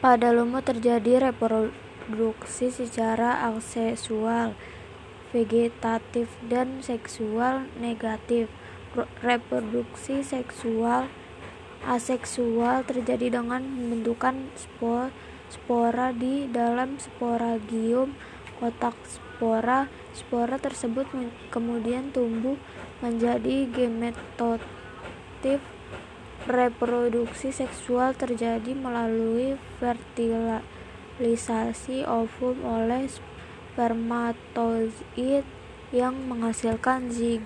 Pada lumut terjadi reproduksi secara aseksual vegetatif dan seksual negatif. Reproduksi seksual aseksual terjadi dengan pembentukan spora di dalam sporagium kotak spora. Spora tersebut kemudian tumbuh menjadi gametofit. Reproduksi seksual terjadi melalui fertilisasi ovum oleh spermatozoid yang menghasilkan zigot.